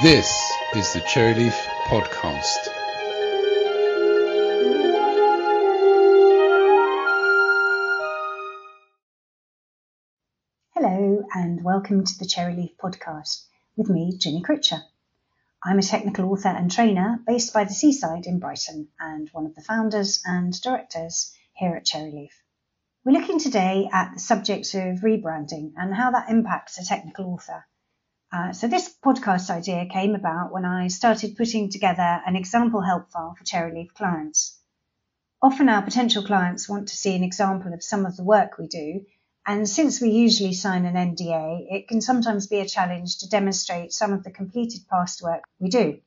This is the Cherryleaf Podcast. Hello, and welcome to the Cherryleaf Podcast with me, Ginny Critcher. I'm a technical author and trainer based by the seaside in Brighton and one of the founders and directors here at Cherryleaf. We're looking today at the subject of rebranding and how that impacts a technical author. Uh, so this podcast idea came about when I started putting together an example help file for Cherryleaf clients. Often our potential clients want to see an example of some of the work we do, and since we usually sign an NDA, it can sometimes be a challenge to demonstrate some of the completed past work we do.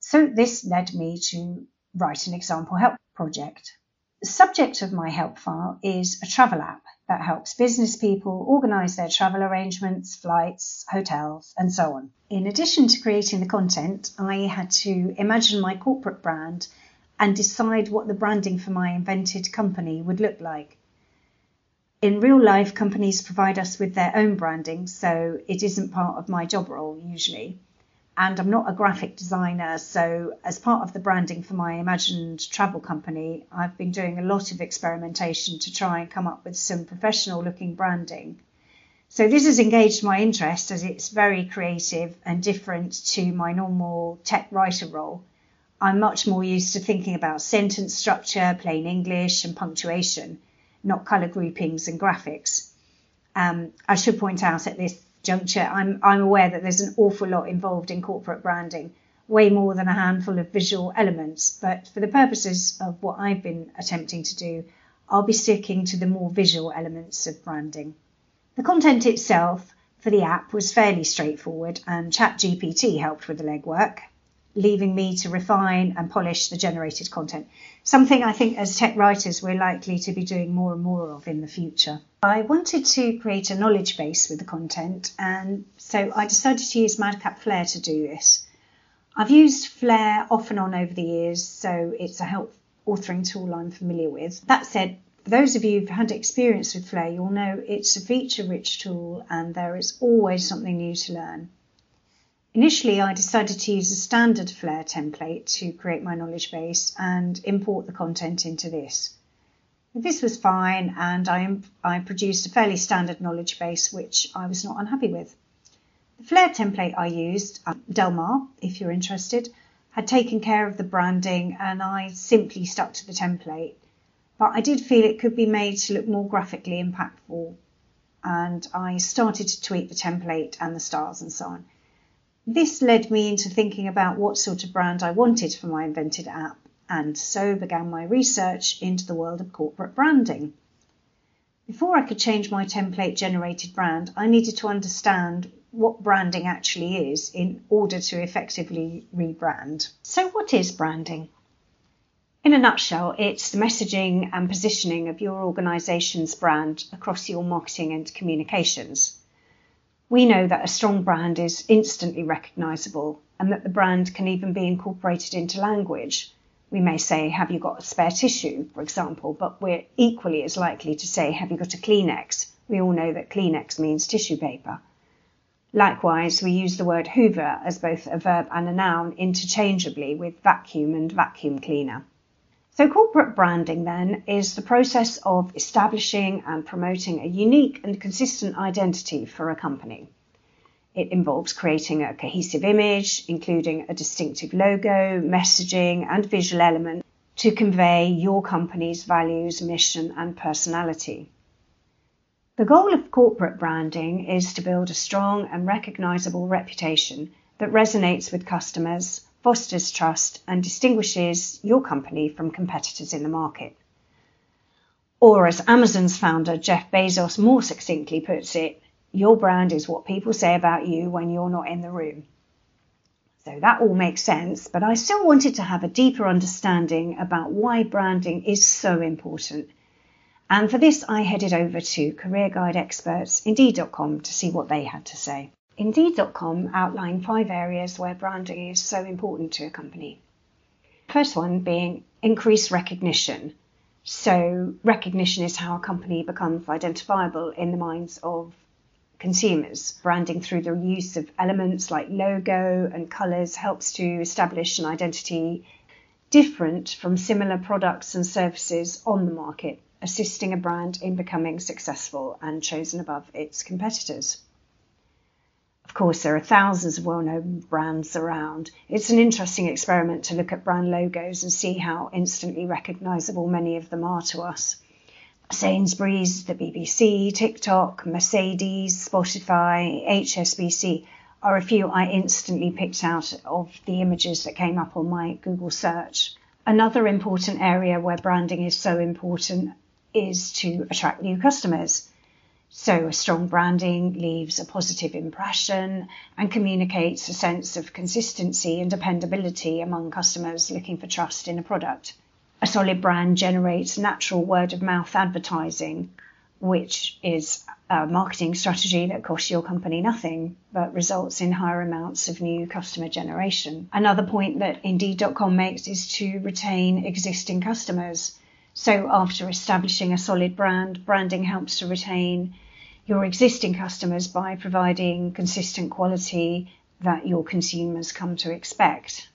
So this led me to write an example help project. The subject of my help file is a travel app that helps business people organise their travel arrangements, flights, hotels, and so on. In addition to creating the content, I had to imagine my corporate brand and decide what the branding for my invented company would look like. In real life, companies provide us with their own branding, so it isn't part of my job role usually and I'm not a graphic designer. So, as part of the branding for my imagined travel company, I've been doing a lot of experimentation to try and come up with some professional looking branding. So, this has engaged my interest as it's very creative and different to my normal tech writer role. I'm much more used to thinking about sentence structure, plain English, and punctuation, not colour groupings and graphics. Um, I should point out at this juncture, I'm, I'm aware that there's an awful lot involved in corporate branding, way more than a handful of visual elements. But for the purposes of what I've been attempting to do, I'll be sticking to the more visual elements of branding. The content itself for the app was fairly straightforward, and ChatGPT helped with the legwork leaving me to refine and polish the generated content. Something I think as tech writers we're likely to be doing more and more of in the future. I wanted to create a knowledge base with the content, and so I decided to use Madcap Flare to do this. I've used Flare off and on over the years, so it's a help authoring tool I'm familiar with. That said, for those of you who've had experience with Flare, you'll know it's a feature rich tool and there is always something new to learn. Initially, I decided to use a standard Flare template to create my knowledge base and import the content into this. This was fine, and I, I produced a fairly standard knowledge base, which I was not unhappy with. The Flare template I used, uh, Delmar, if you're interested, had taken care of the branding, and I simply stuck to the template. But I did feel it could be made to look more graphically impactful, and I started to tweak the template and the stars and so on. This led me into thinking about what sort of brand I wanted for my invented app, and so began my research into the world of corporate branding. Before I could change my template generated brand, I needed to understand what branding actually is in order to effectively rebrand. So, what is branding? In a nutshell, it's the messaging and positioning of your organisation's brand across your marketing and communications. We know that a strong brand is instantly recognisable and that the brand can even be incorporated into language. We may say, Have you got a spare tissue, for example, but we're equally as likely to say, Have you got a Kleenex? We all know that Kleenex means tissue paper. Likewise, we use the word hoover as both a verb and a noun interchangeably with vacuum and vacuum cleaner. So, corporate branding then is the process of establishing and promoting a unique and consistent identity for a company. It involves creating a cohesive image, including a distinctive logo, messaging, and visual element to convey your company's values, mission, and personality. The goal of corporate branding is to build a strong and recognizable reputation that resonates with customers, fosters trust, and distinguishes your company from competitors in the market. Or, as Amazon's founder Jeff Bezos more succinctly puts it, your brand is what people say about you when you're not in the room. So that all makes sense, but I still wanted to have a deeper understanding about why branding is so important. And for this, I headed over to career guide experts Indeed.com to see what they had to say. Indeed.com outlined five areas where branding is so important to a company. First one being increased recognition. So, recognition is how a company becomes identifiable in the minds of consumers. Branding through the use of elements like logo and colours helps to establish an identity different from similar products and services on the market, assisting a brand in becoming successful and chosen above its competitors. Of course, there are thousands of well known brands around. It's an interesting experiment to look at brand logos and see how instantly recognisable many of them are to us. Sainsbury's, the BBC, TikTok, Mercedes, Spotify, HSBC are a few I instantly picked out of the images that came up on my Google search. Another important area where branding is so important is to attract new customers. So, a strong branding leaves a positive impression and communicates a sense of consistency and dependability among customers looking for trust in a product. A solid brand generates natural word of mouth advertising, which is a marketing strategy that costs your company nothing but results in higher amounts of new customer generation. Another point that Indeed.com makes is to retain existing customers. So, after establishing a solid brand, branding helps to retain your existing customers by providing consistent quality that your consumers come to expect.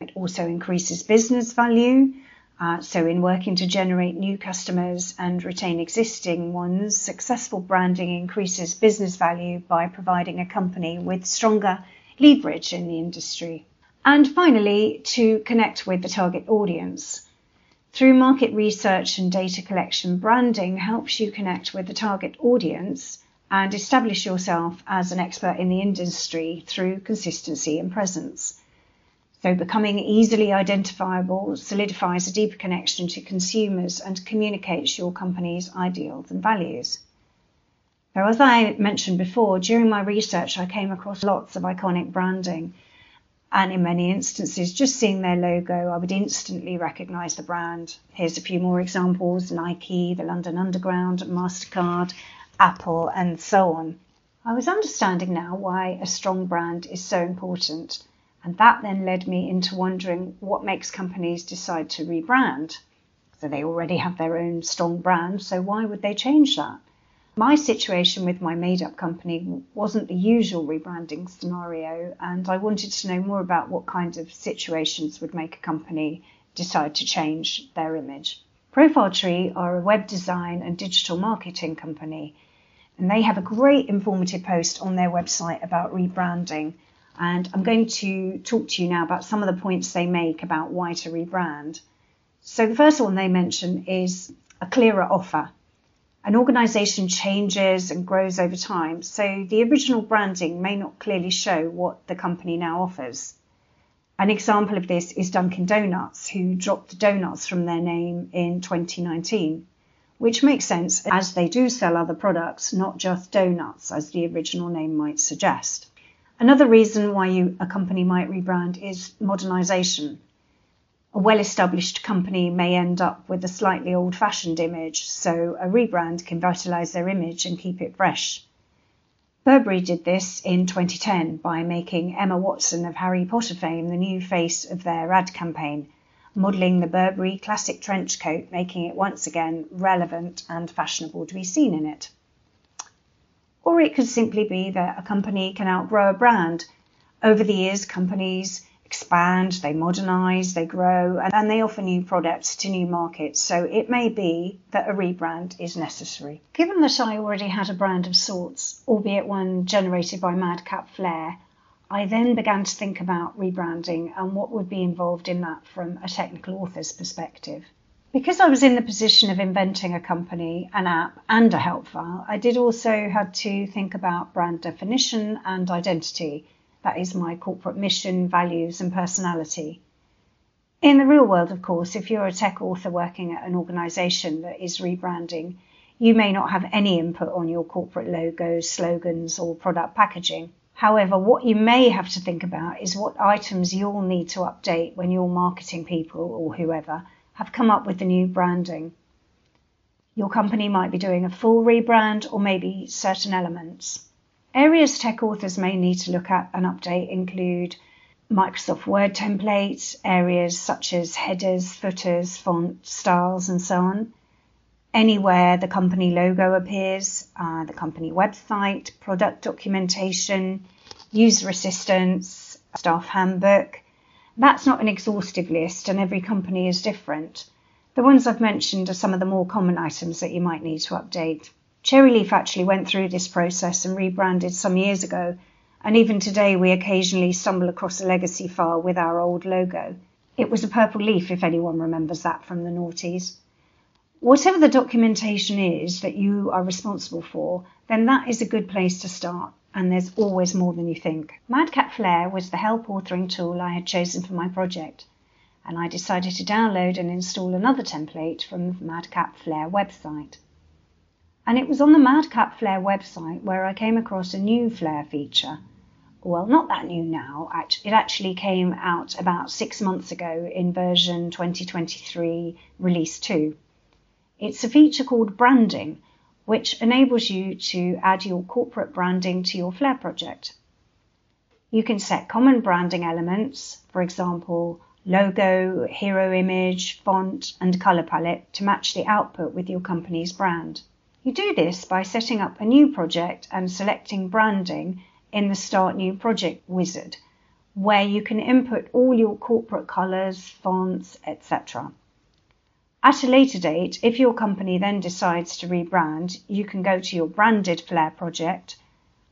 It also increases business value. Uh, so, in working to generate new customers and retain existing ones, successful branding increases business value by providing a company with stronger leverage in the industry. And finally, to connect with the target audience. Through market research and data collection, branding helps you connect with the target audience and establish yourself as an expert in the industry through consistency and presence. So, becoming easily identifiable solidifies a deeper connection to consumers and communicates your company's ideals and values. So, as I mentioned before, during my research, I came across lots of iconic branding and in many instances, just seeing their logo, I would instantly recognize the brand. Here's a few more examples Nike, the London Underground, MasterCard, Apple, and so on. I was understanding now why a strong brand is so important. And that then led me into wondering what makes companies decide to rebrand. So they already have their own strong brand, so why would they change that? My situation with my made up company wasn't the usual rebranding scenario, and I wanted to know more about what kinds of situations would make a company decide to change their image. Profile Tree are a web design and digital marketing company, and they have a great informative post on their website about rebranding. And I'm going to talk to you now about some of the points they make about why to rebrand. So, the first one they mention is a clearer offer. An organisation changes and grows over time, so the original branding may not clearly show what the company now offers. An example of this is Dunkin' Donuts, who dropped the donuts from their name in 2019, which makes sense as they do sell other products, not just donuts, as the original name might suggest. Another reason why you, a company might rebrand is modernisation a well established company may end up with a slightly old fashioned image, so a rebrand can vitalise their image and keep it fresh. Burberry did this in 2010 by making Emma Watson of Harry Potter fame the new face of their ad campaign, modelling the Burberry classic trench coat, making it once again relevant and fashionable to be seen in it. Or it could simply be that a company can outgrow a brand. Over the years, companies expand, they modernize, they grow, and they offer new products to new markets. So it may be that a rebrand is necessary. Given that I already had a brand of sorts, albeit one generated by Madcap Flare, I then began to think about rebranding and what would be involved in that from a technical author's perspective. Because I was in the position of inventing a company, an app, and a help file, I did also have to think about brand definition and identity that is my corporate mission, values, and personality. In the real world, of course, if you're a tech author working at an organisation that is rebranding, you may not have any input on your corporate logos, slogans, or product packaging. However, what you may have to think about is what items you'll need to update when your marketing people or whoever have come up with the new branding. Your company might be doing a full rebrand or maybe certain elements. Areas tech authors may need to look at and update include Microsoft Word templates, areas such as headers, footers, font styles, and so on. anywhere the company logo appears, uh, the company website, product documentation, user assistance, staff handbook. That's not an exhaustive list, and every company is different. The ones I've mentioned are some of the more common items that you might need to update. Cherryleaf actually went through this process and rebranded some years ago, and even today we occasionally stumble across a legacy file with our old logo. It was a purple leaf, if anyone remembers that from the noughties. Whatever the documentation is that you are responsible for, then that is a good place to start, and there's always more than you think. Madcap Flare was the help authoring tool I had chosen for my project and I decided to download and install another template from the Madcap Flare website. And it was on the Madcap Flare website where I came across a new Flare feature. Well, not that new now. It actually came out about six months ago in version 2023 release 2. It's a feature called branding, which enables you to add your corporate branding to your Flare project. You can set common branding elements, for example, logo, hero image, font, and color palette to match the output with your company's brand. You do this by setting up a new project and selecting branding in the Start New Project wizard, where you can input all your corporate colors, fonts, etc. At a later date, if your company then decides to rebrand, you can go to your branded Flare project,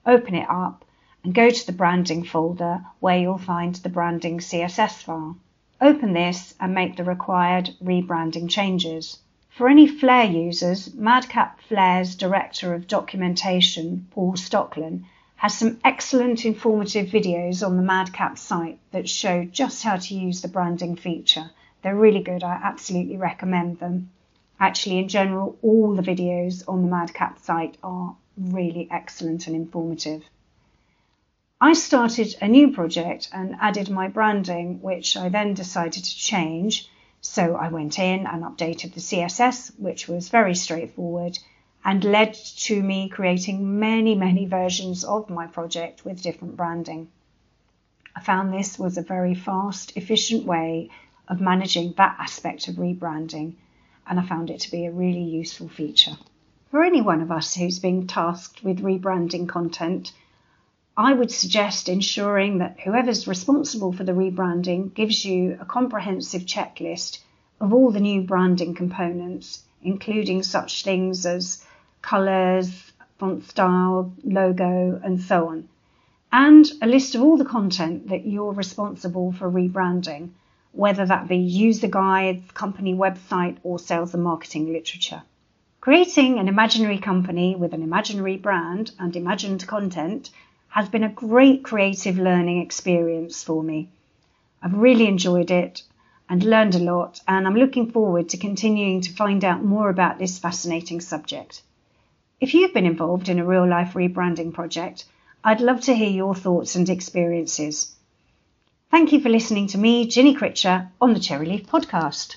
open it up, and go to the branding folder where you'll find the branding CSS file. Open this and make the required rebranding changes. For any Flare users, Madcap Flare's Director of Documentation, Paul Stoecklein, has some excellent informative videos on the Madcap site that show just how to use the branding feature. They're really good, I absolutely recommend them. Actually, in general, all the videos on the Madcap site are really excellent and informative. I started a new project and added my branding, which I then decided to change. So I went in and updated the CSS, which was very straightforward and led to me creating many, many versions of my project with different branding. I found this was a very fast, efficient way of managing that aspect of rebranding, and I found it to be a really useful feature. For any one of us who's been tasked with rebranding content, I would suggest ensuring that whoever's responsible for the rebranding gives you a comprehensive checklist of all the new branding components, including such things as colours, font style, logo, and so on, and a list of all the content that you're responsible for rebranding, whether that be user guides, company website, or sales and marketing literature. Creating an imaginary company with an imaginary brand and imagined content has been a great creative learning experience for me. I've really enjoyed it and learned a lot, and I'm looking forward to continuing to find out more about this fascinating subject. If you've been involved in a real life rebranding project, I'd love to hear your thoughts and experiences. Thank you for listening to me, Ginny Critcher, on the Cherryleaf podcast.